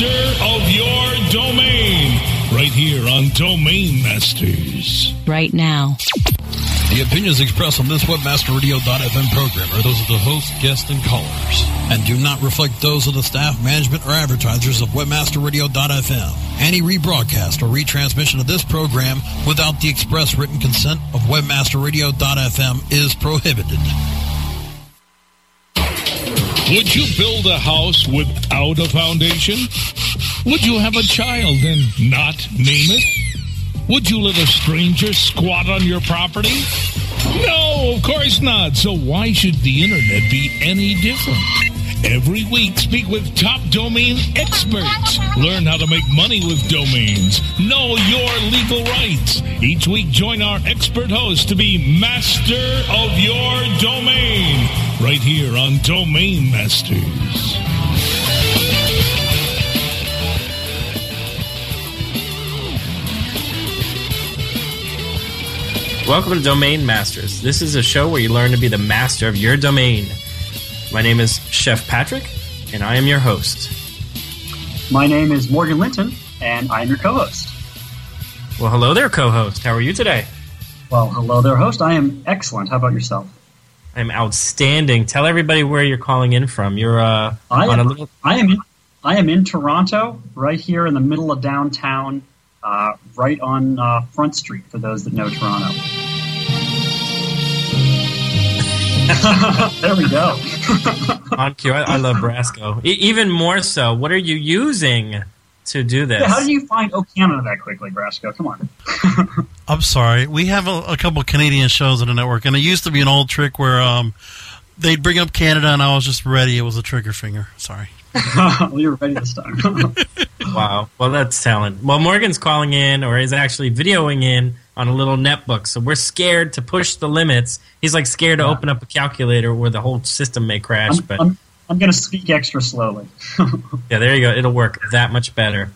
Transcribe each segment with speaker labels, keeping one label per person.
Speaker 1: Master of your domain right here on Domain Masters.
Speaker 2: Right now.
Speaker 3: The opinions expressed on this webmasterradio.fm program are those of the host, guests, and callers, and do not reflect those of the staff, management, or advertisers of webmasterradio.fm. Any rebroadcast or retransmission of this program without the express written consent of webmasterradio.fm is prohibited.
Speaker 1: Would you build a house without a foundation? Would you have a child and not name it? Would you let a stranger squat on your property? No, of course not. So why should the internet be any different? Every week, speak with top domain experts. Learn how to make money with domains. Know your legal rights. Each week, join our expert host to be master of your domain. Right here on Domain Masters.
Speaker 4: Welcome to Domain Masters. This is a show where you learn to be the master of your domain. My name is Chef Patrick, and I am your host.
Speaker 5: My name is Morgan Linton, and I'm your co-host.
Speaker 4: Well, hello there, co host. How are you today?
Speaker 5: Well, hello there, host. I am excellent. How about yourself?
Speaker 4: I'm outstanding. Tell everybody where you're calling in from. You're uh,
Speaker 5: I
Speaker 4: on
Speaker 5: am,
Speaker 4: a little.
Speaker 5: I am in, I am in Toronto, right here in the middle of downtown, uh, right on uh, Front Street. For those that know Toronto. there we go.
Speaker 4: on cue. I, I love Brasco. E- even more so, what are you using to do this?
Speaker 5: How do you find O Canada that quickly, Brasco? Come on.
Speaker 6: I'm sorry. We have a, a couple Canadian shows on the network, and it used to be an old trick where um, they'd bring up Canada, and I was just ready. It was a trigger finger. Sorry.
Speaker 5: we were ready this time.
Speaker 4: Wow. Well, that's talent. Well, Morgan's calling in, or is actually videoing in on a little netbook. So we're scared to push the limits. He's like scared to open up a calculator where the whole system may crash.
Speaker 5: I'm,
Speaker 4: but
Speaker 5: I'm, I'm going to speak extra slowly.
Speaker 4: yeah, there you go. It'll work that much better.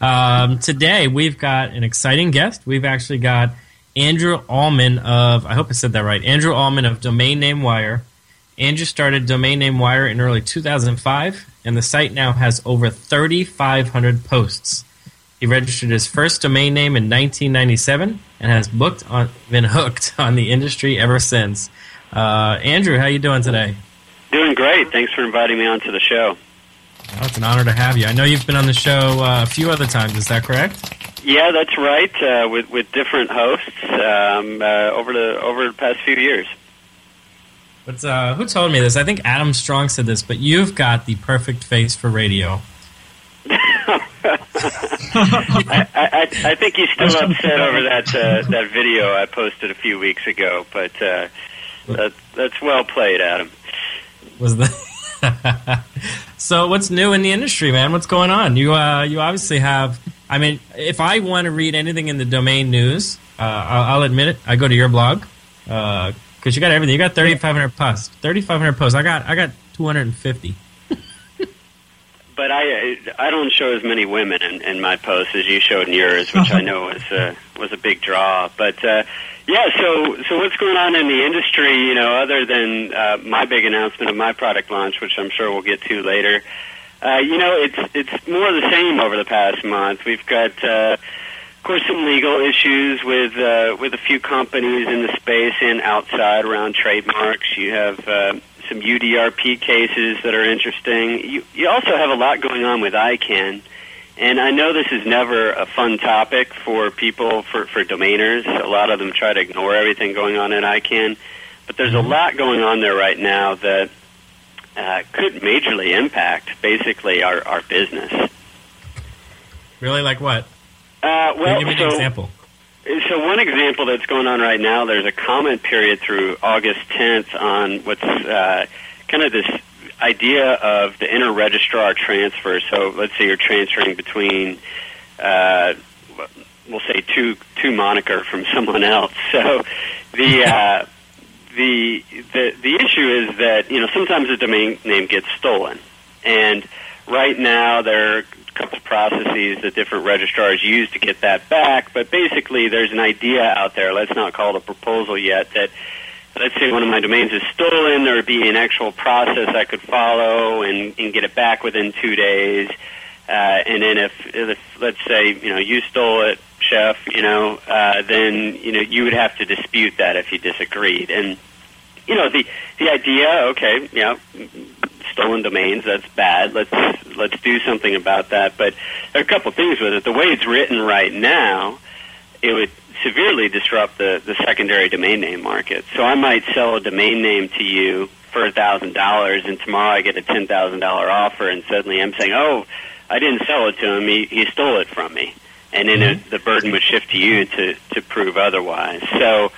Speaker 4: Um, today we've got an exciting guest. We've actually got Andrew Allemann of I hope I said that right. Andrew Allemann of Domain Name Wire. Andrew started Domain Name Wire in early 2005, and the site now has over 3,500 posts. He registered his first domain name in 1997 and has booked on, been hooked on the industry ever since. Uh, Andrew, how are you doing today?
Speaker 7: Doing great. Thanks for inviting me onto the show.
Speaker 4: Oh, it's an honor to have you. I know you've been on the show uh, a few other times. Is that correct?
Speaker 7: Yeah, that's right. Uh, with with different hosts um, uh, over the over the past few years.
Speaker 4: But uh, who told me this? I think Adam Strong said this. But you've got the perfect face for radio.
Speaker 7: I, I, I think he's still upset over that uh, that video I posted a few weeks ago, but uh, that, that's well played, Adam.
Speaker 4: Was the so? What's new in the industry, man? What's going on? You uh, you obviously have. I mean, if I want to read anything in the domain news, uh, I'll, I'll admit it. I go to your blog because you got everything. You got thirty five hundred posts. Thirty five hundred posts. I got I got two hundred and fifty.
Speaker 7: but I I don't show as many women in, in my posts as you showed in yours, which I know was a was a big draw. But uh, yeah, so so what's going on in the industry? You know, other than uh, my big announcement of my product launch, which I'm sure we'll get to later. Uh, you know, it's it's more of the same over the past month. We've got, uh, of course, some legal issues with uh, with a few companies in the space and outside around trademarks. You have uh, some UDRP cases that are interesting. You you also have a lot going on with ICANN. And I know this is never a fun topic for people, for, for domainers. A lot of them try to ignore everything going on in ICANN. But there's a lot going on there right now that uh, could majorly impact basically our, our business.
Speaker 4: Really, like what?
Speaker 7: Uh, well,
Speaker 4: Give me an
Speaker 7: so,
Speaker 4: example.
Speaker 7: so one example that's going on right now, there's a comment period through August 10th on what's uh, kind of this idea of the inter-registrar transfer. So let's say you're transferring between, uh, we'll say two two moniker from someone else. So the uh, the the the issue is that you know sometimes the domain name gets stolen, and right now there are a couple processes that different registrars use to get that back. But basically, there's an idea out there. Let's not call it a proposal yet. That let's say one of my domains is stolen, there would be an actual process I could follow and, and get it back within two days. Uh, and then if, if let's say you know you stole it, chef, you know, uh, then you know you would have to dispute that if you disagreed. And you know the the idea, okay, yeah, stolen domains, that's bad. Let's let's do something about that. But there are a couple things with it. The way it's written right now, it would severely disrupt the the secondary domain name market. So I might sell a domain name to you for a thousand dollars, and tomorrow I get a ten thousand dollar offer, and suddenly I'm saying, oh. I didn't sell it to him. He, he stole it from me and then it, the burden would shift to you to, to prove otherwise. So,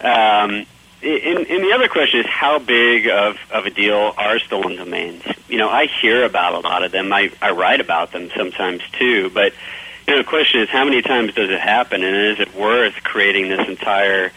Speaker 7: um, and, and the other question is how big of, of a deal are stolen domains? You know, I hear about a lot of them. I, I write about them sometimes too, but you know, the question is how many times does it happen, and is it worth creating this entire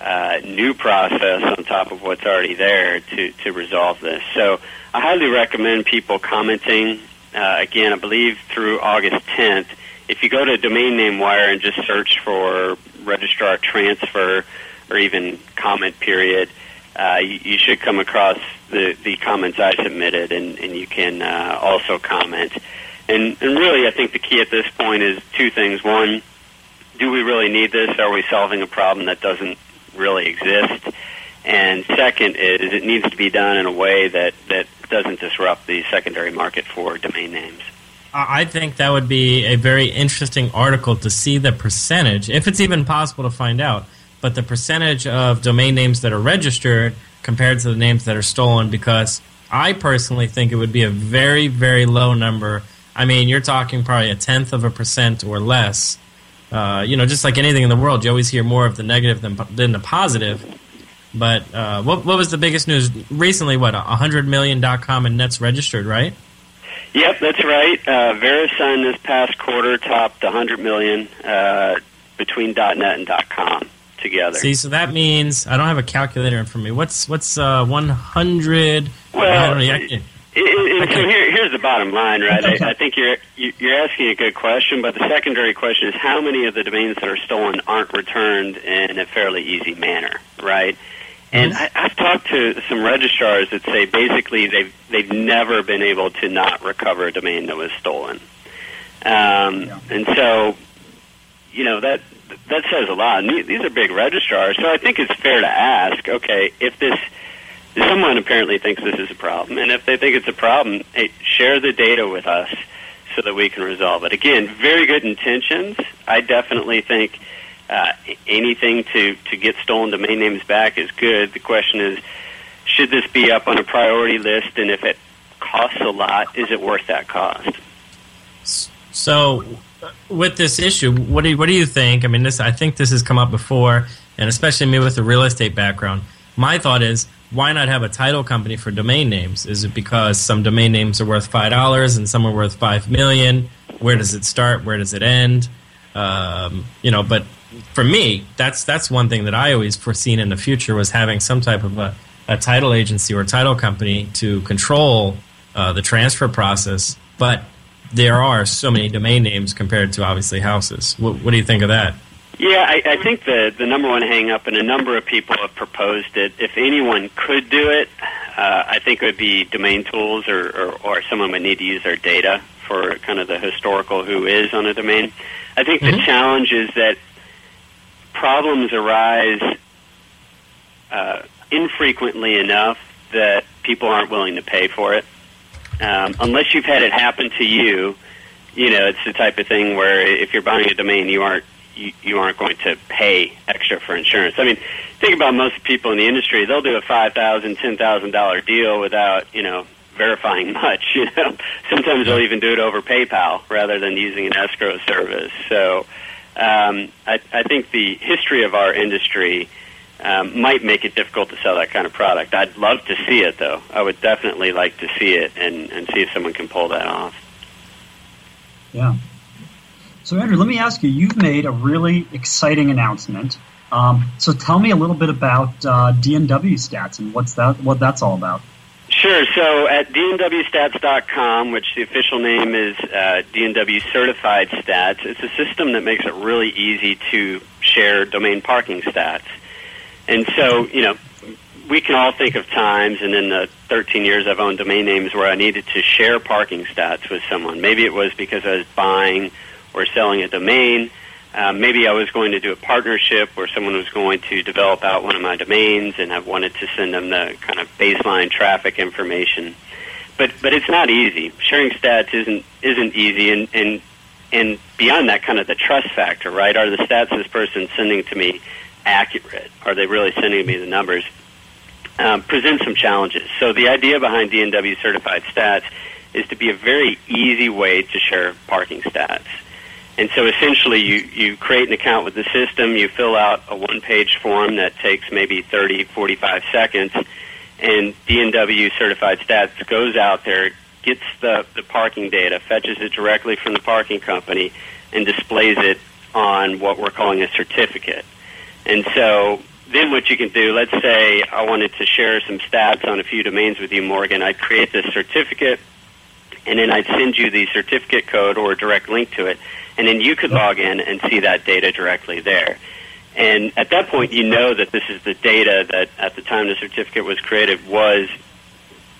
Speaker 7: uh, new process on top of what's already there to, to resolve this? So, I highly recommend people commenting. Uh, again, I believe through August 10th if you go to Domain Name Wire and just search for registrar transfer or even comment period, uh, you, you should come across the, the comments I submitted, and, and you can uh, also comment. And, and really, I think the key at this point is two things. One, do we really need this? Are we solving a problem that doesn't really exist? And second is it needs to be done in a way that, that doesn't disrupt the secondary market for domain names.
Speaker 4: I think that would be a very interesting article to see the percentage, if it's even possible to find out, but the percentage of domain names that are registered compared to the names that are stolen, because I personally think it would be a very, very low number. I mean, you're talking probably a tenth of a percent or less. Uh, you know, just like anything in the world, you always hear more of the negative than, than the positive. But uh, what, what was the biggest news recently? What, 100 million.com and nets registered, right?
Speaker 7: Yep, that's right. Uh, VeriSign this past quarter topped 100 million uh, between .net and .com together.
Speaker 4: See, so that means I don't have a calculator in front of me. What's what's uh, 100?
Speaker 7: Well, it, it, it, so here, here's the bottom line, right? I, I think you're you're asking a good question, but the secondary question is how many of the domains that are stolen aren't returned in a fairly easy manner, right? And I, I've talked to some registrars that say basically they've they've never been able to not recover a domain that was stolen. Um, yeah. And so, you know that that says a lot. These are big registrars, so I think it's fair to ask. Okay, if this someone apparently thinks this is a problem, and if they think it's a problem, hey, share the data with us so that we can resolve it. Again, very good intentions. I definitely think uh, anything to, to get stolen domain names back is good. The question is, should this be up on a priority list? And if it costs a lot, is it worth that cost?
Speaker 4: So, with this issue, what do you, what do you think? I mean, this I think this has come up before, and especially me with a real estate background. My thought is, why not have a title company for domain names? Is it because some domain names are worth five dollars and some are worth five million? Where does it start? Where does it end? Um, you know, but for me, that's that's one thing that I always foreseen in the future was having some type of a, a title agency or title company to control uh, the transfer process but there are so many domain names compared to obviously houses. What, what do you think of that?
Speaker 7: Yeah, I, I think the the number one hangup, and a number of people have proposed it. If anyone could do it, uh, I think it would be DomainTools, or, or or someone would need to use their data for kind of the historical WHOIS on a domain. I think the challenge is that problems arise uh, infrequently enough that people aren't willing to pay for it. Um, unless you've had it happen to you, you know, it's the type of thing where if you're buying a domain, you aren't you, you aren't going to pay extra for insurance. I mean, think about most people in the industry; they'll do a five thousand, ten thousand dollar deal without you know verifying much. You know, sometimes they'll even do it over PayPal rather than using an escrow service. So, um, I, I think the history of our industry. Um, might make it difficult to sell that kind of product. I'd love to see it, though. I would definitely like to see it and, and see if someone can pull that off.
Speaker 5: Yeah. So, Andrew, let me ask you. You've made a really exciting announcement. Um, so, tell me a little bit about uh, DNW stats and what's that? What that's all about?
Speaker 7: Sure. So at dnwstats.com, which the official name is uh, DNW Certified Stats, it's a system that makes it really easy to share domain parking stats. And so, you know, we can all think of times, and in the 13 years I've owned domain names, where I needed to share parking stats with someone. Maybe it was because I was buying or selling a domain. Um, maybe I was going to do a partnership where someone was going to develop out one of my domains, and I wanted to send them the kind of baseline traffic information. But but it's not easy. Sharing stats isn't isn't easy, and and and beyond that, kind of the trust factor, right? Are the stats this person sending to me accurate? Are they really sending me the numbers? Um, present some challenges. So the idea behind DNW certified stats is to be a very easy way to share parking stats. And so essentially you, you create an account with the system, you fill out a one-page form that takes maybe 30, 45 seconds, and DNW certified stats goes out there, gets the, the parking data, fetches it directly from the parking company, and displays it on what we're calling a certificate. And so then what you can do, let's say I wanted to share some stats on a few domains with you, Morgan. I'd create this certificate, and then I'd send you the certificate code or a direct link to it, and then you could log in and see that data directly there. And at that point, you know that this is the data that at the time the certificate was created was,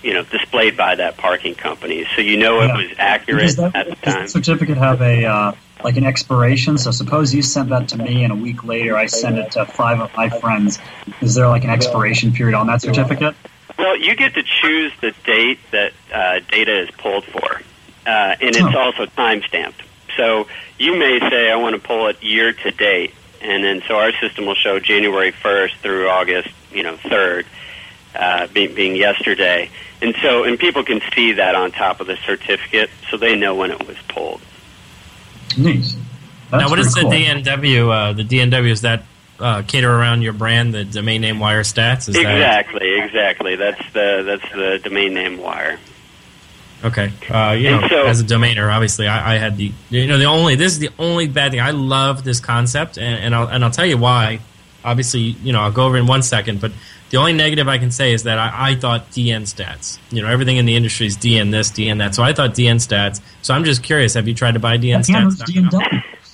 Speaker 7: you know, displayed by that parking company. So you know
Speaker 5: Yeah.
Speaker 7: it was accurate
Speaker 5: that,
Speaker 7: at the
Speaker 5: does the certificate have a uh, like an expiration? So, suppose you sent that to me, and a week later I send it to five of my friends. Is there like an expiration period on that certificate?
Speaker 7: Well, you get to choose the date that uh, data is pulled for, uh, and it's
Speaker 5: Oh.
Speaker 7: also time stamped. So you may say, I want to pull it year to date, and then so our system will show January 1st through August, you know, 3rd, uh, being, being yesterday. And so, and people can see that on top of the certificate, so they know when it was pulled.
Speaker 5: Neat. That's
Speaker 4: now, what is
Speaker 5: pretty
Speaker 4: the
Speaker 5: cool.
Speaker 4: DNW? Uh, the DNW is that uh, cater around your brand, the domain name wire stats. Is that
Speaker 7: exactly, exactly. That's the that's the domain name wire.
Speaker 4: okay? Uh, you know,
Speaker 7: so-
Speaker 4: as a domainer, obviously, I, I had the you know the only this is the only bad thing. I love this concept, and, and I'll and I'll tell you why. Obviously, you know, I'll go over in one second, but the only negative I can say is that I, I thought DN stats. You know, everything in the industry is DN this, DN that. So I thought DN stats. So I'm just curious. Have you tried to buy DN
Speaker 5: Yeah,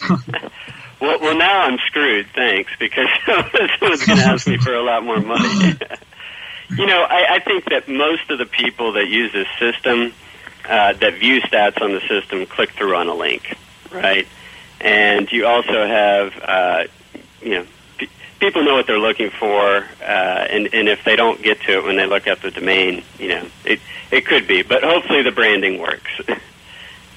Speaker 4: stats?
Speaker 7: Well, well, now I'm screwed. Thanks, because someone's going to ask me for a lot more money. you know, I, I think that most of the people that use this system, uh, that view stats on the system, click through on a link, right? And you also have, uh, you know, pe- people know what they're looking for, uh, and and if they don't get to it when they look up the domain, you know, it it could be, but hopefully the branding works.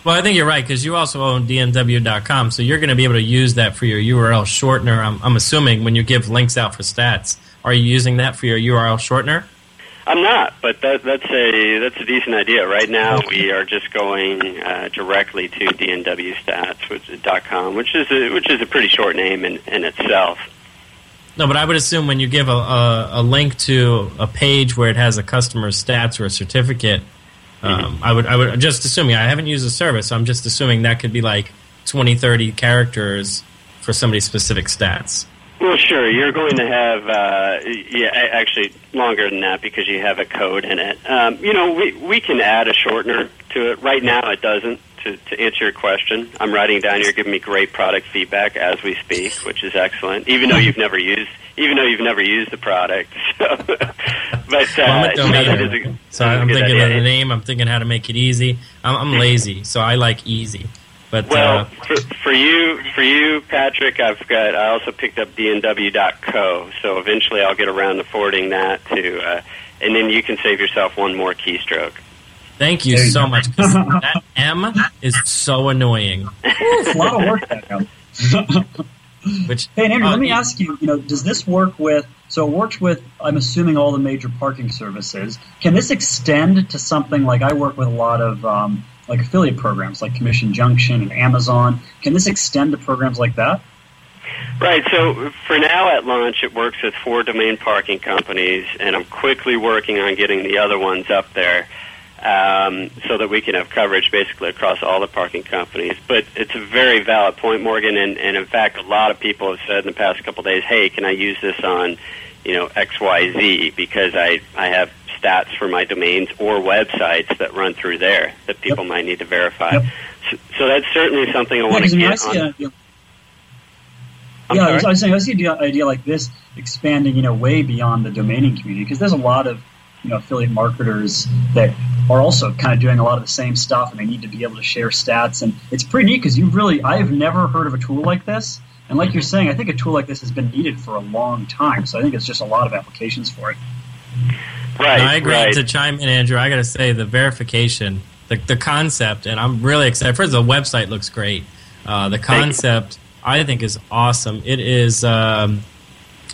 Speaker 4: Well, I think you're right because you also own DNW.com, so you're going to be able to use that for your URL shortener. I'm, I'm assuming when you give links out for stats, are you using that for your URL shortener?
Speaker 7: I'm not, but that, that's a that's a decent idea. Right now, we are just going uh, directly to DNWstats, which is which is a, which is a pretty short name in, in itself.
Speaker 4: No, but I would assume when you give a, a, a link to a page where it has a customer's stats or a certificate, um, I would I would just assuming I haven't used the service, so I'm just assuming that could be like 20, 30 characters for somebody's specific stats.
Speaker 7: Well, sure. You're going to have, uh, yeah, actually longer than that because you have a code in it. Um, you know, we we can add a shortener to it. Right now, it doesn't. To, to answer your question, I'm writing down. You're giving me great product feedback as we speak, which is excellent. Even though you've never used, even though you've never used the product. So, but uh,
Speaker 4: well, I'm
Speaker 7: yeah,
Speaker 4: that
Speaker 7: is a-
Speaker 4: so
Speaker 7: that is a
Speaker 4: I'm thinking
Speaker 7: idea.
Speaker 4: of the name. I'm thinking how to make it easy. I'm, I'm lazy, so I like easy. But
Speaker 7: Well,
Speaker 4: uh,
Speaker 7: for, for you, for you, Patrick, I've got. I also picked up dnw.co, so eventually I'll get around to forwarding that to, uh, and then you can save yourself one more keystroke.
Speaker 4: Thank you
Speaker 5: There you
Speaker 4: so
Speaker 5: go.
Speaker 4: much. 'cause that M is so annoying.
Speaker 5: It's a lot of work that goes.
Speaker 4: Which
Speaker 5: Hey, and Andrew,
Speaker 4: uh,
Speaker 5: let me
Speaker 4: you-
Speaker 5: ask you. You know, does this work with? So it works with. I'm assuming all the major parking services. Can this extend to something like I work with a lot of um, like affiliate programs, like Commission Junction and Amazon. Can this extend to programs like that?
Speaker 7: Right. So for now at launch, it works with four domain parking companies, and I'm quickly working on getting the other ones up there um, so that we can have coverage basically across all the parking companies. But it's a very valid point, Morgan, and, and in fact, a lot of people have said in the past couple of days, "Hey, can I use this on, you know, X Y Z because I I have." stats for my domains or websites that run through there that people might need to verify.
Speaker 5: Yep.
Speaker 7: So, so that's certainly something I
Speaker 5: Yeah,
Speaker 7: want to
Speaker 5: I I
Speaker 7: get
Speaker 5: see
Speaker 7: on.
Speaker 5: idea,
Speaker 7: I'm
Speaker 5: yeah, I was, I was saying I see an idea, idea like this expanding, you know, way beyond the domaining community because there's a lot of you know affiliate marketers that are also kind of doing a lot of the same stuff, and they need to be able to share stats, and it's pretty neat because you really I have never heard of a tool like this, and like you're saying, I think a tool like this has been needed for a long time, so I think it's just a lot of applications for it.
Speaker 7: Right,
Speaker 4: I agree
Speaker 7: right.
Speaker 4: to chime in, Andrew. I got to say the verification, the, the concept, and I'm really excited. First, the website looks great. Uh, the concept, I think, is awesome. It is. Um,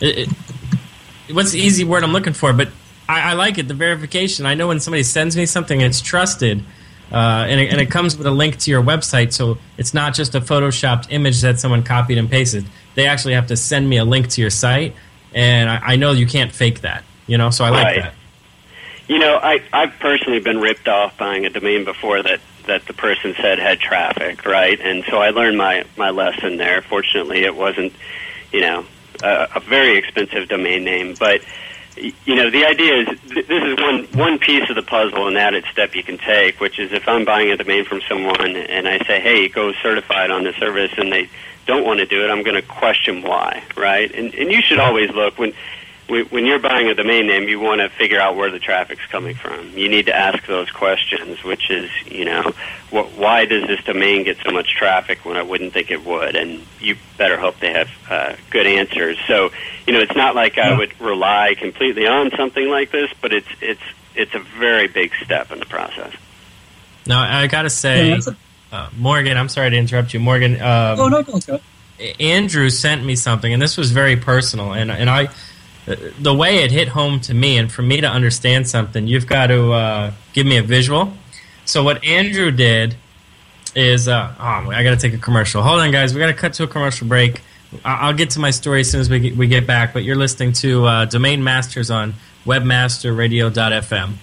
Speaker 4: it, it, what's the easy word I'm looking for? But I, I like it. The verification. I know when somebody sends me something, it's trusted. Uh, and, it, and it comes with a link to your website, so it's not just a photoshopped image that someone copied and pasted. They actually have to send me a link to your site, and I, I know you can't fake that. You know, so I like
Speaker 7: Right.
Speaker 4: that.
Speaker 7: You know, I I've personally been ripped off buying a domain before that that the person said had traffic, right? And so I learned my my lesson there. Fortunately, it wasn't, you know, a, a very expensive domain name, but you know, the idea is th- this is one one piece of the puzzle, and added step you can take, which is if I'm buying a domain from someone and I say, "Hey, go certified on the service," and they don't want to do it, I'm going to question why, right? And and you should always look when when when you're buying a domain name, you want to figure out where the traffic's coming from. You need to ask those questions, which is, you know, wh- why does this domain get so much traffic when I wouldn't think it would? And you better hope they have uh, good answers. So, you know, it's not like I would rely completely on something like this, but it's it's it's a very big step in the process.
Speaker 4: Now I gotta say,
Speaker 5: Yeah, a-
Speaker 4: uh, Morgan. I'm sorry to interrupt you, Morgan. Um,
Speaker 5: oh no, go go.
Speaker 4: Andrew sent me something, and this was very personal. And and I, the way it hit home to me, and for me to understand something, you've got to uh, give me a visual. So what Andrew did is, uh, oh, I got to take a commercial. Hold on, guys. We got to cut to a commercial break. I- I'll get to my story as soon as we get, we get back. But you're listening to uh, Domain Masters on WebmasterRadio.fm.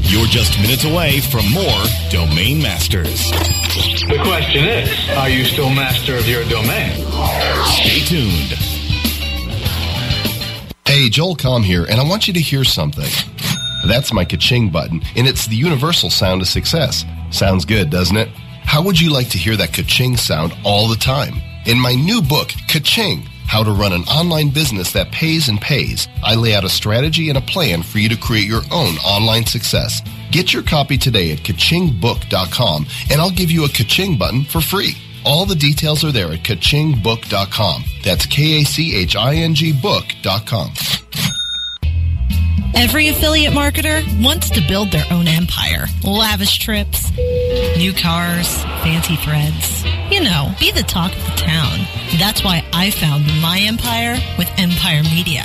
Speaker 8: You're just minutes away from more Domain Masters.
Speaker 9: The question is, are you still master of your domain?
Speaker 8: Stay tuned.
Speaker 10: Hey, Joel Comm here, and I want you to hear something. That's my ka-ching button, and it's the universal sound of success. Sounds good, doesn't it? How would you like to hear that ka-ching sound all the time? In my new book, Ka-ching, How to Run an Online Business That Pays and Pays, I lay out a strategy and a plan for you to create your own online success. Get your copy today at kachingbook.com, and I'll give you a ka-ching button for free. All the details are there at kachingbook.com. That's K-A-C-H-I-N-G book.com.
Speaker 11: Every affiliate marketer wants to build their own empire. Lavish trips, new cars, fancy threads. You know, be the talk of the town. That's why I found my empire with Empyre Media.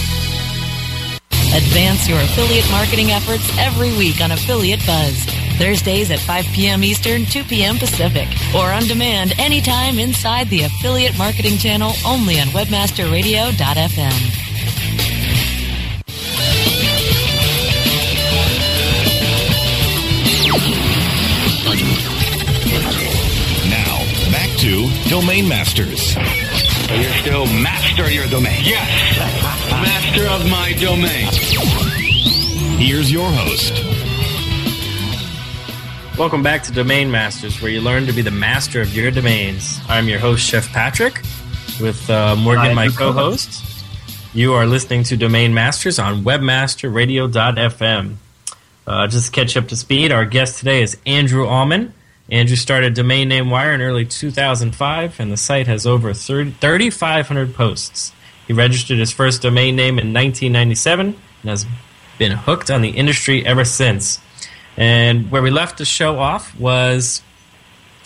Speaker 11: Advance your affiliate marketing efforts every week on Affiliate Buzz. Thursdays at 5 p.m. Eastern, 2 p.m. Pacific, or on demand anytime inside the Affiliate Marketing Channel only on WebmasterRadio.fm.
Speaker 8: Now, back to Domain Masters.
Speaker 9: So you're still master of your domain. Yes. Master of my domain.
Speaker 8: Here's your host.
Speaker 4: Welcome back to Domain Masters, where you learn to be the master of your domains. I'm your host, Chef Patrick, with uh, Morgan,
Speaker 5: Hi,
Speaker 4: my co host. You are listening to Domain Masters on webmasterradio.fm. Uh, just to catch up to speed, our guest today is Andrew Allemann. Andrew started Domain Name Wire in early 2005, and the site has over 30 3,500 posts. He registered his first domain name in 1997 and has been hooked on the industry ever since. And where we left the show off was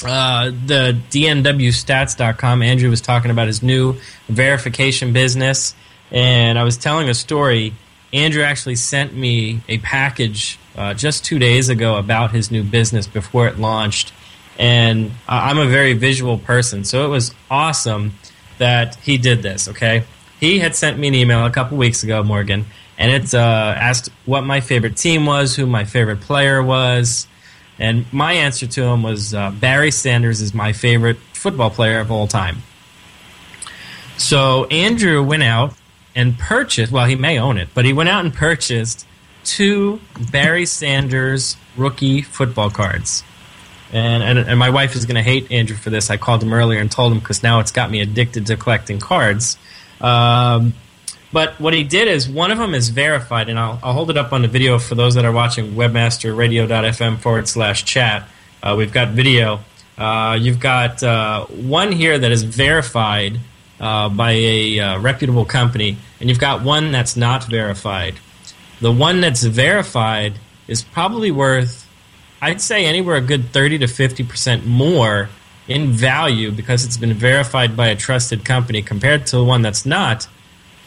Speaker 4: uh, the DNWstats.com. Andrew was talking about his new verification business, and I was telling a story. Andrew actually sent me a package uh, just two days ago about his new business before it launched. And I'm a very visual person, so it was awesome that he did this, okay? He had sent me an email a couple weeks ago, Morgan, and it's uh, asked what my favorite team was, who my favorite player was, and my answer to him was uh, Barry Sanders is my favorite football player of all time. So Andrew went out and purchased, well, he may own it, but he went out and purchased two Barry Sanders rookie football cards. And, and, and my wife is going to hate Andrew for this. I called him earlier and told him because now it's got me addicted to collecting cards. Um, but what he did is one of them is verified, and I'll, I'll hold it up on the video for those that are watching webmasterradio.fm forward slash chat. Uh, we've got video. Uh, you've got uh, one here that is verified uh, by a uh, reputable company, and you've got one that's not verified. The one that's verified is probably worth, I'd say, anywhere a good 30 to 50% more in value because it's been verified by a trusted company compared to the one that's not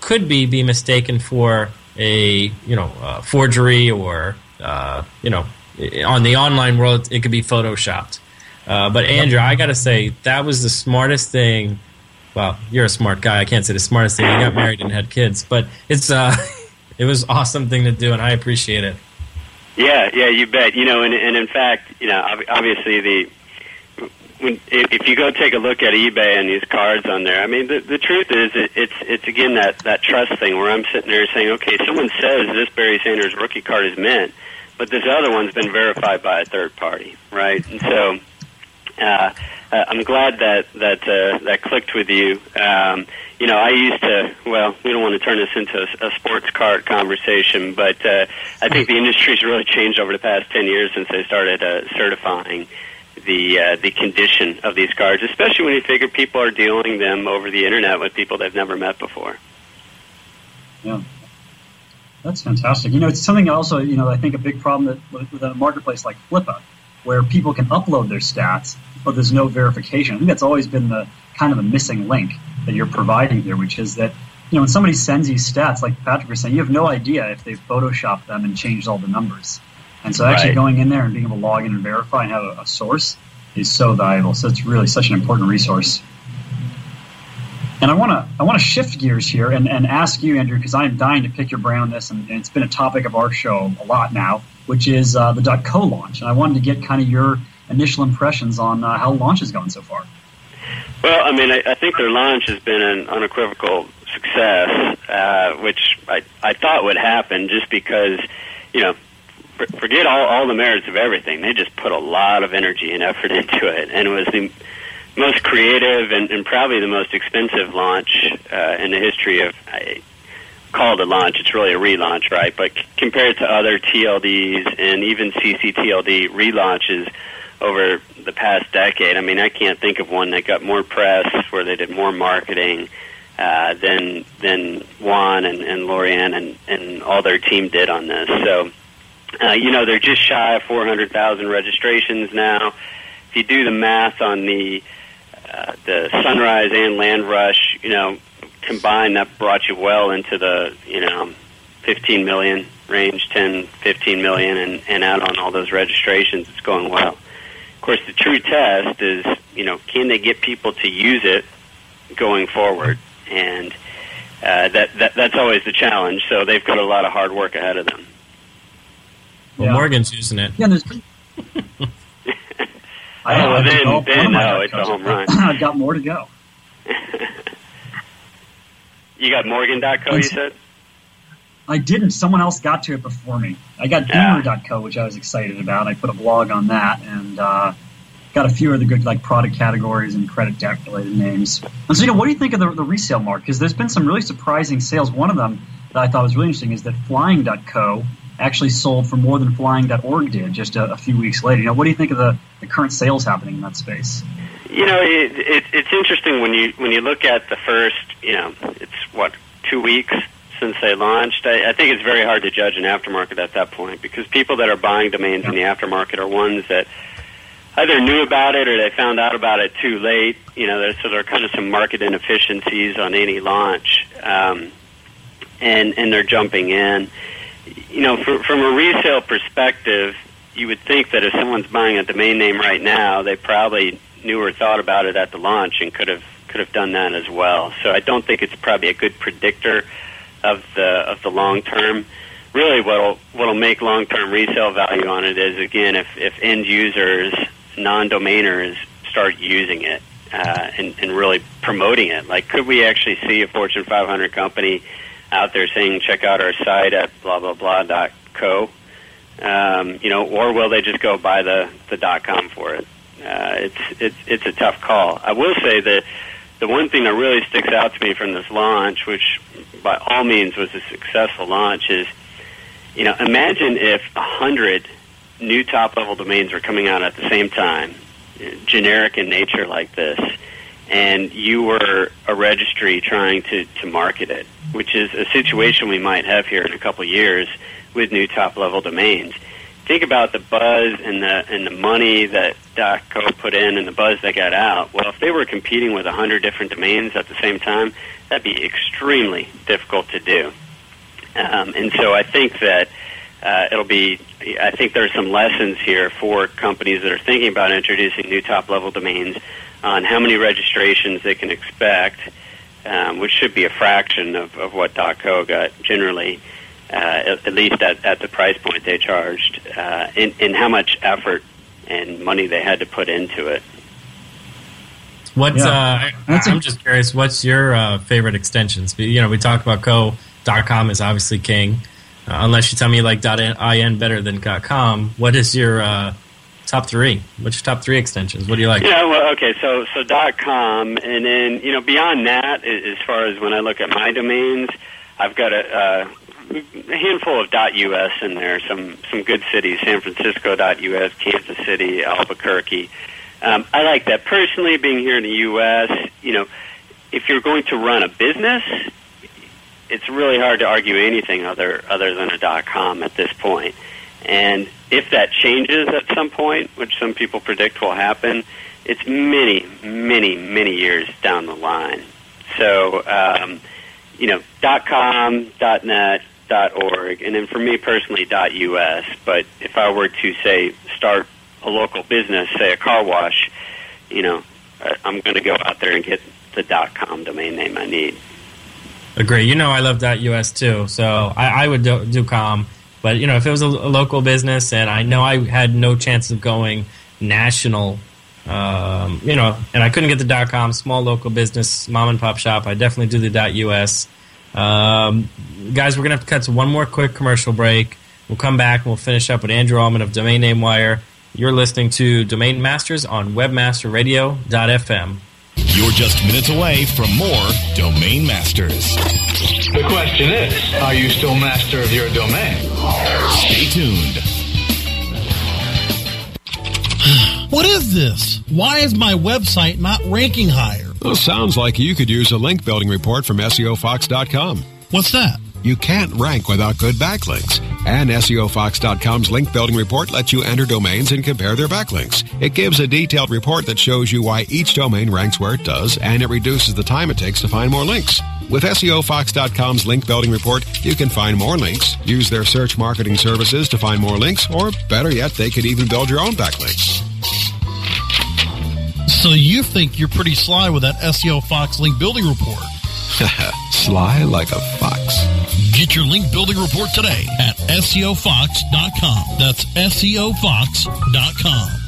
Speaker 4: could be be mistaken for a you know uh, forgery or uh, you know on the online world it could be photoshopped. Uh, but Andrew, I got to say that was the smartest thing. Well, you're a smart guy. I can't say the smartest thing. You got married and had kids, but it's uh, it was awesome thing to do, and I appreciate it.
Speaker 7: Yeah, yeah, you bet. You know, and, and in fact, you know, ob- obviously the when if if you go take a look at eBay and these cards on there, I mean, the the truth is it, it's it's again that that trust thing where I'm sitting there saying, okay, someone says this Barry Sanders rookie card is mint, but this other one's been verified by a third party, right? And so. Uh, uh, I'm glad that that uh, that clicked with you. Um, you know, I used to. Well, we don't want to turn this into a, a sports card conversation, but uh, I think the industry's really changed over the past ten years since they started uh, certifying the uh, the condition of these cards, especially when you figure people are dealing them over the internet with people they've never met before.
Speaker 5: Yeah. That's fantastic. You know, it's something also, you know, I think a big problem that with with a marketplace like Flippa, where people can upload their stats, but there's no verification. I think that's always been the kind of the missing link that you're providing here, which is that, you know, when somebody sends you stats, like Patrick was saying, you have no idea if they've photoshopped them and changed all the numbers. And so actually
Speaker 7: Right.
Speaker 5: going in there and being able to log in and verify and have a, a source is so valuable. So it's really such an important resource. And I want to I want to shift gears here and, and ask you, Andrew, because I am dying to pick your brain on this, and, and it's been a topic of our show a lot now, which is uh, the .co launch. And I wanted to get kind of your initial impressions on uh, how launch is going so far.
Speaker 7: Well, I mean, I, I think their launch has been an unequivocal success, uh, which I, I thought would happen just because, you know, for, forget all, all the merits of everything. They just put a lot of energy and effort into it, and it was the most creative and, and probably the most expensive launch uh, in the history of. I, called a launch. It's really a relaunch, right? But c- compared to other TLDs and even CCTLD relaunches over the past decade, I mean, I can't think of one that got more press, where they did more marketing uh, than than Juan and, and Lori Anne and, and all their team did on this. So, uh, you know, they're just shy of 400,000 registrations now. If you do the math on the uh, the Sunrise and Land Rush, you know, combined, that brought you well into the you know 15 million range, 10, 15 million, and, and out on all those registrations. It's going well. Of course, the true test is you know can they get people to use it going forward, and uh, that, that that's always the challenge. So they've got a lot of hard work ahead of them.
Speaker 4: Well, Morgan's using it.
Speaker 5: Yeah, there's.
Speaker 7: Oh,
Speaker 5: I
Speaker 7: well,
Speaker 5: have
Speaker 7: then,
Speaker 5: developed one
Speaker 7: then
Speaker 5: of my
Speaker 7: no, it's a home run.
Speaker 5: I've got more to go.
Speaker 7: You got Morgan.co, you said?
Speaker 5: I didn't. Someone else got to it before me. I got
Speaker 7: Yeah.
Speaker 5: Gamer.co, which I was excited about. I put a blog on that and uh, got a few other good like product categories and credit debt related names. And so, you know, what do you think of the, the resale market? Because there's been some really surprising sales. One of them that I thought was really interesting is that Flying.co actually sold for more than Flying.org did just a, a few weeks later. You know, what do you think of the, the current sales happening in that space?
Speaker 7: You know, it, it, it's interesting when you when you look at the first, you know, it's what two weeks since they launched. I, I think it's very hard to judge an aftermarket at that point because people that are buying domains in the aftermarket are ones that either knew about it or they found out about it too late. You know, so there are kind of some market inefficiencies on any launch, um, and and they're jumping in. You know, for, from a resale perspective, you would think that if someone's buying a domain name right now, they probably knew or thought about it at the launch and could have could have done that as well. So I don't think it's probably a good predictor of the of the long term. Really, what'll what'll make long term resale value on it is again if if end users, non domainers, start using it uh, and, and really promoting it. Like, could we actually see a Fortune 500 company out there saying, "Check out our site at blah blah blah dot co," um, you know, or will they just go buy the the dot com for it? Uh, it's it's it's a tough call. I will say that the one thing that really sticks out to me from this launch, which by all means was a successful launch, is you know imagine if a hundred new top level domains were coming out at the same time, generic in nature like this, and you were a registry trying to to market it, which is a situation we might have here in a couple years with new top level domains think about the buzz and the and the money that .co put in and the buzz they got out. Well, if they were competing with a hundred different domains at the same time, that'd be extremely difficult to do. Um, and so I think that uh, it'll be. I think there's some lessons here for companies that are thinking about introducing new top level domains on how many registrations they can expect, um, which should be a fraction of, of what .co got generally uh, at, at least at, at the price point they charged, uh, and, and how much effort and money they had to put into it.
Speaker 4: What's
Speaker 5: Yeah.
Speaker 4: uh, I'm just curious. What's your uh, favorite extensions? You know, we talked about co.com is obviously king. Uh, unless you tell me you like .in better than .com, what is your uh, top three? What's your top three extensions? What do you like?
Speaker 7: Yeah, well, okay, so so com, and then you know beyond that, as far as when I look at my domains, I've got a, uh, a handful of us in there. Some some good cities: San Francisco us, Kansas City, Albuquerque. Um, I like that personally. Being here in the U.S., you know, if you're going to run a business, it's really hard to argue anything other other than a dot com at this point. And if that changes at some point, which some people predict will happen, it's many, many, many years down the line. So, um, you know, dot com, dot net, org, and then for me personally, dot us. But if I were to say start a local business, say a car wash, you know, I'm going to go out there and get the dot com domain name I need.
Speaker 4: Agree. You know, I love dot .us too, so I, I would do, do com. But you know, if it was a, a local business, and I know I had no chance of going national, um, you know, and I couldn't get the dot .com, small local business, mom and pop shop, I definitely do the dot .us. Um, guys, we're gonna have to cut to one more quick commercial break. We'll come back and we'll finish up with Andrew Allemann of Domain Name Wire. You're listening to Domain Masters on WebmasterRadio.fm.
Speaker 8: You're just minutes away from more Domain Masters.
Speaker 9: The question is, are you still master of your domain?
Speaker 8: Stay tuned.
Speaker 6: What is this? Why is my website not ranking higher?
Speaker 12: Well, sounds like you could use a link building report from SEOFox.com.
Speaker 6: What's that?
Speaker 12: You can't rank without good backlinks. And SEOFox.com's link building report lets you enter domains and compare their backlinks. It gives a detailed report that shows you why each domain ranks where it does, and it reduces the time it takes to find more links. With SEOFox.com's link building report, you can find more links, use their search marketing services to find more links, or better yet, they could even build your own backlinks.
Speaker 6: So you think you're pretty sly with that SEO Fox link building report?
Speaker 12: Sly like a fox.
Speaker 6: Get your link building report today at SEOFox.com. That's SEOFox.com.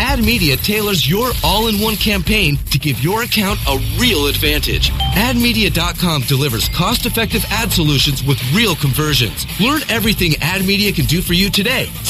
Speaker 13: Ad Media tailors your all-in-one campaign to give your account a real advantage. AdMedia.com delivers cost-effective ad solutions with real conversions. Learn everything Ad Media can do for you today.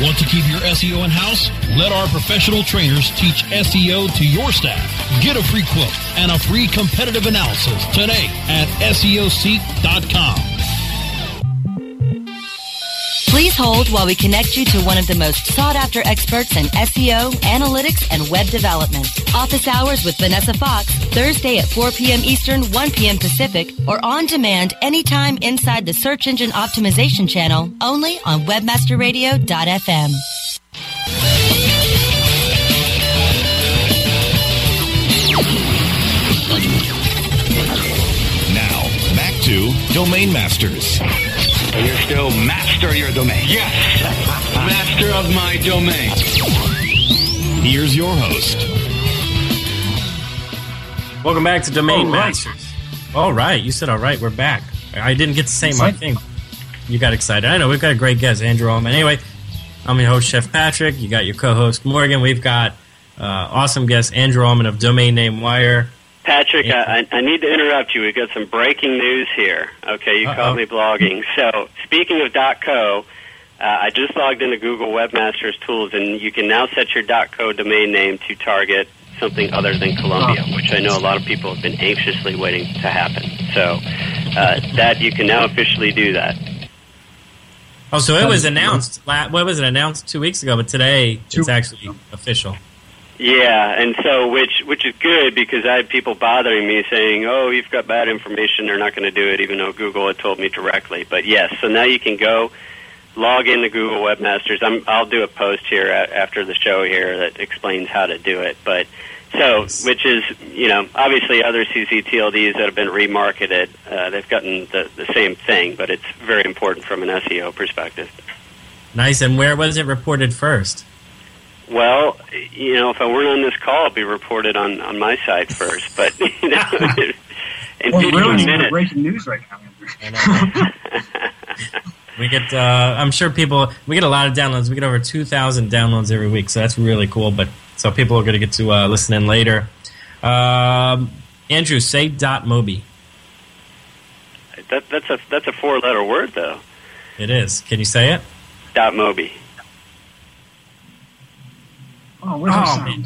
Speaker 6: Want to keep your SEO in-house? Let our professional trainers teach SEO to your staff. Get a free quote and a free competitive analysis today at SEOseek.com.
Speaker 14: Please hold while we connect you to one of the most sought after experts in SEO, analytics, and web development. Office hours with Vanessa Fox, Thursday at 4 p.m. Eastern, 1 p.m. Pacific, or on demand anytime inside the Search Engine Optimization channel, only on WebmasterRadio.fm.
Speaker 8: Now, back to Domain Masters.
Speaker 9: You're still master of your domain. Yes. master of my domain.
Speaker 8: Here's your host.
Speaker 4: Welcome back to Domain
Speaker 5: All right.
Speaker 4: Masters. All right, you said all right. We're back. I didn't get to say my
Speaker 5: Excited.
Speaker 4: thing. You got excited. I know we've got a great guest, Andrew Allemann. Anyway, I'm your host, Chef Patrick. You got your co-host Morgan. We've got uh, awesome guest Andrew Allemann of Domain Name Wire.
Speaker 7: Patrick, I, I need to interrupt you. We've got some breaking news here. Okay, you
Speaker 4: Uh-oh.
Speaker 7: caught me blogging. So, speaking of .co, uh, I just logged into Google Webmasters Tools, and you can now set your .co domain name to target something other than Colombia, which I know a lot of people have been anxiously waiting to happen. So, uh, that you can now officially do that.
Speaker 4: Oh, so it was announced. La- what was it announced two weeks ago? But today
Speaker 5: Two
Speaker 4: it's actually official.
Speaker 7: Yeah, and so which which is good because I had people bothering me saying, "Oh, you've got bad information. They're not going to do it," even though Google had told me directly. But yes, so now you can go log into Google Webmasters. I'm, I'll do a post here a- after the show here that explains how to do it. But so, which is you know obviously other CCTLDs that have been remarketed, uh, they've gotten the the same thing, but it's very important from an SEO perspective.
Speaker 4: Nice. And where was it reported first?
Speaker 7: Well, you know, if I weren't on this call, it'd be reported on on my side first. But you know, in
Speaker 5: Well,
Speaker 7: 15
Speaker 5: really,
Speaker 7: minutes.
Speaker 5: breaking news right now.
Speaker 4: We get, uh, I'm sure people, we get a lot of downloads. We get over 2,000 downloads every week, so that's really cool. But so people are going to get to uh, listen in later. Um, Andrew, say dot mobi.
Speaker 7: That, that's a that's a four letter word though.
Speaker 4: It is. Can you say it?
Speaker 7: Dot mobi.
Speaker 5: Oh, where's our
Speaker 4: Oh,
Speaker 5: sound?
Speaker 4: man.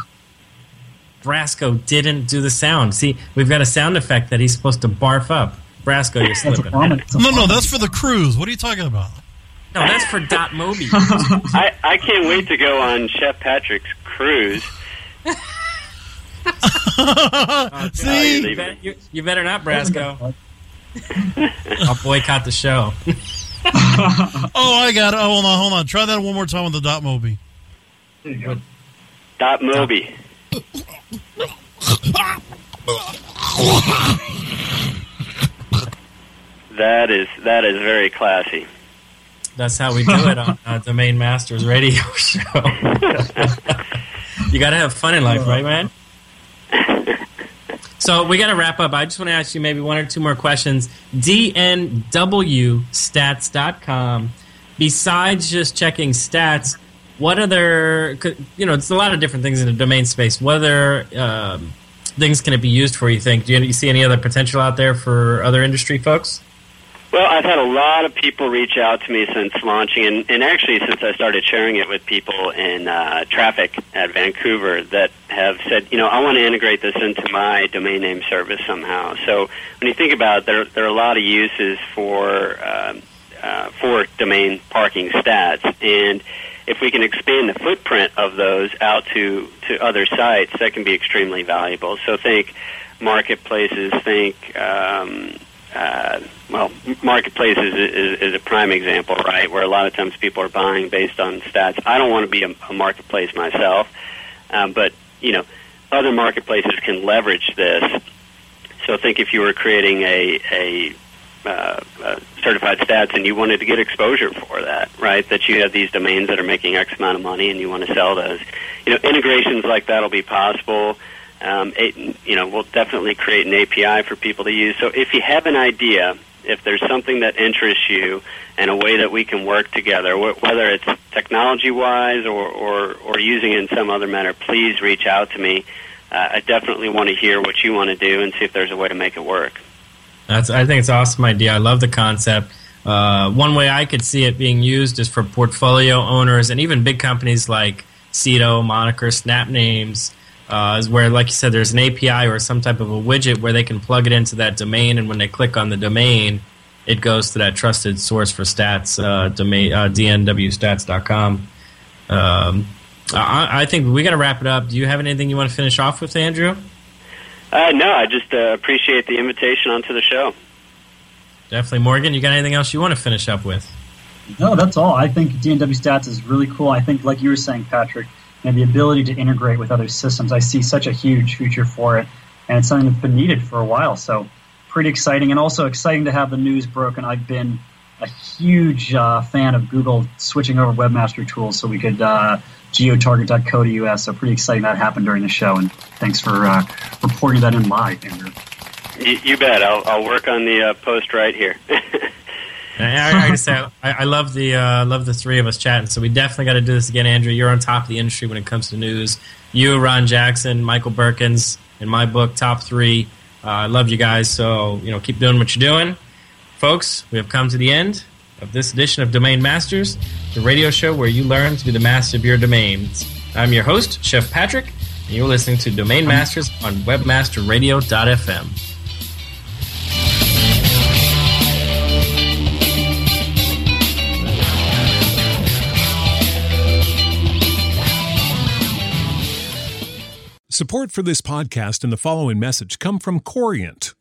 Speaker 4: Brasco didn't do the sound. See, we've got a sound effect that he's supposed to barf up. Brasco, you're
Speaker 5: That's
Speaker 4: slipping.
Speaker 5: vomit. A
Speaker 6: No, no, that's for the cruise. What are you talking about?
Speaker 4: No, that's for dot mobi.
Speaker 7: I, I can't wait to go on Chef Patrick's cruise.
Speaker 6: Oh, See?
Speaker 4: you, bet- you- you better not, Brasco. I'll boycott the show.
Speaker 15: oh, I got it. Oh, hold on, hold on. Try that one more time with the dot mobi.
Speaker 5: There you go.
Speaker 7: Dot mobi. That is that is very classy.
Speaker 4: That's how we do it on uh, Domain Masters Radio Show. you got to have fun in life, right, man? So we got to wrap up. I just want to ask you maybe one or two more questions. DNWstats.com. Besides just checking stats, what other, you know, it's a lot of different things in the domain space. What other um, things can it be used for, you think? Do you, see any other potential out there for other industry folks?
Speaker 7: Well, I've had a lot of people reach out to me since launching, and, and actually since I started sharing it with people in uh, traffic at Vancouver that have said, you know, I want to integrate this into my domain name service somehow. So when you think about it, there, there are a lot of uses for uh, uh, for domain parking stats, and if we can expand the footprint of those out to to other sites, that can be extremely valuable. So think marketplaces, think. Um, uh, well, marketplaces is, is, is a prime example, right? Where a lot of times people are buying based on stats. I don't want to be a, a marketplace myself, um, but you know, other marketplaces can leverage this. So think if you were creating a a uh, uh, certified stats and you wanted to get exposure for that, right? That you have these domains that are making X amount of money and you want to sell those. You know, integrations like that will be possible. Um, it, you know, we'll definitely create an API for people to use. So if you have an idea, if there's something that interests you and a way that we can work together, wh- whether it's technology-wise or, or, or using it in some other manner, please reach out to me. Uh, I definitely want to hear what you want to do and see if there's a way to make it work.
Speaker 4: That's, I think it's an awesome idea. I love the concept. Uh, one way I could see it being used is for portfolio owners and even big companies like Sedo, Moniker, SnapNames, uh, is where, like you said, there's an API or some type of a widget where they can plug it into that domain, and when they click on the domain, it goes to that trusted source for stats, uh, domain, uh, dnwstats.com. Um, I, I think we got to wrap it up. Do you have anything you want to finish off with, Andrew?
Speaker 7: Uh, no, I just uh, appreciate the invitation onto the show.
Speaker 4: Definitely. Morgan, you got anything else you want to finish up with?
Speaker 5: No, that's all. I think DNW Stats is really cool. I think, like you were saying, Patrick, and the ability to integrate with other systems. I see such a huge future for it, and it's something that's been needed for a while. So, pretty exciting, and also exciting to have the news broken. I've been a huge uh, fan of Google switching over webmaster tools so we could uh, geotarget.co.us. So, pretty exciting that happened during the show, and thanks for uh, reporting that in live, Andrew.
Speaker 7: You, you bet. I'll, I'll work on the uh, post right here.
Speaker 4: I, I, I say I, I love the uh, love the three of us chatting. So we definitely got to do this again, Andrew. You're on top of the industry when it comes to news. You, Ron Jackson, Michael Berkens, in my book, top three. Uh, I love you guys. So you know, keep doing what you're doing, folks. We have come to the end of this edition of Domain Masters, the radio show where you learn to be the master of your domains. I'm your host, Chef Patrick, and you're listening to Domain Masters on WebmasterRadio.fm.
Speaker 16: Support for this podcast and the following message come from Corient.